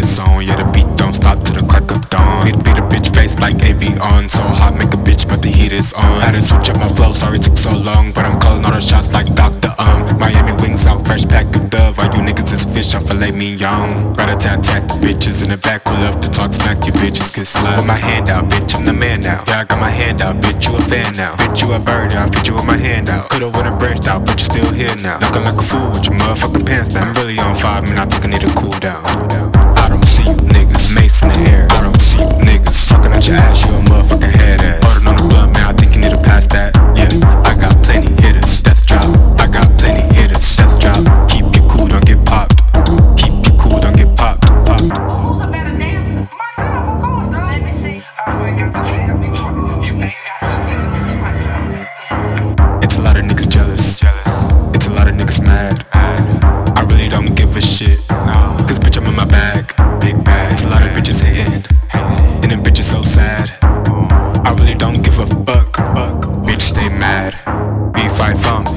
yeah, the beat don't stop till the crack of dawn. It beat a bitch face like Avion, so hot, make a bitch, but the heat is on. Had to switch up my flow, sorry it took so long, but I'm calling all the shots like Dr. Um. Miami wings out, fresh pack of dove, all you niggas is fish, I'm filet young. Gotta tat the bitches in the back who love to talk smack, you bitches can slide. With my hand out, bitch, I'm the man now. Yeah, I got my hand out, bitch, you a fan now. Bitch, you a bird, I fit you with my hand out. Could've went and branched out, but you still here now. Looking like a fool with your motherfucking pants down. I'm really on five, man, I think I need to cool down.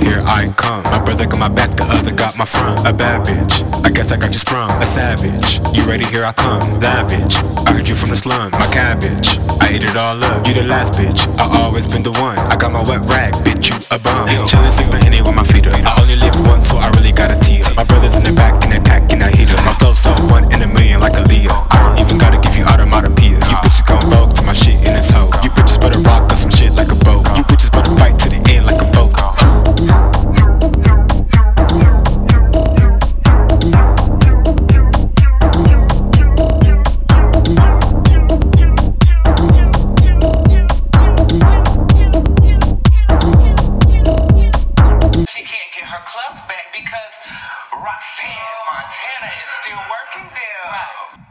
Here I come. My brother got my back, the other got my front. A bad bitch. I guess I got you sprung. A savage. You ready? Here I come. That bitch. I heard you from the slums. My cabbage. I ate it all up. You the last bitch. I always been the one. I got my wet rag, bitch. You a bum. Chillin' sippin' Henny with my feet up. Montana is still working there. Right.